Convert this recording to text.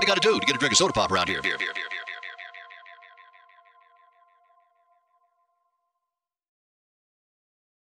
everybody got to do to get a drink of soda pop around here. here, here, here.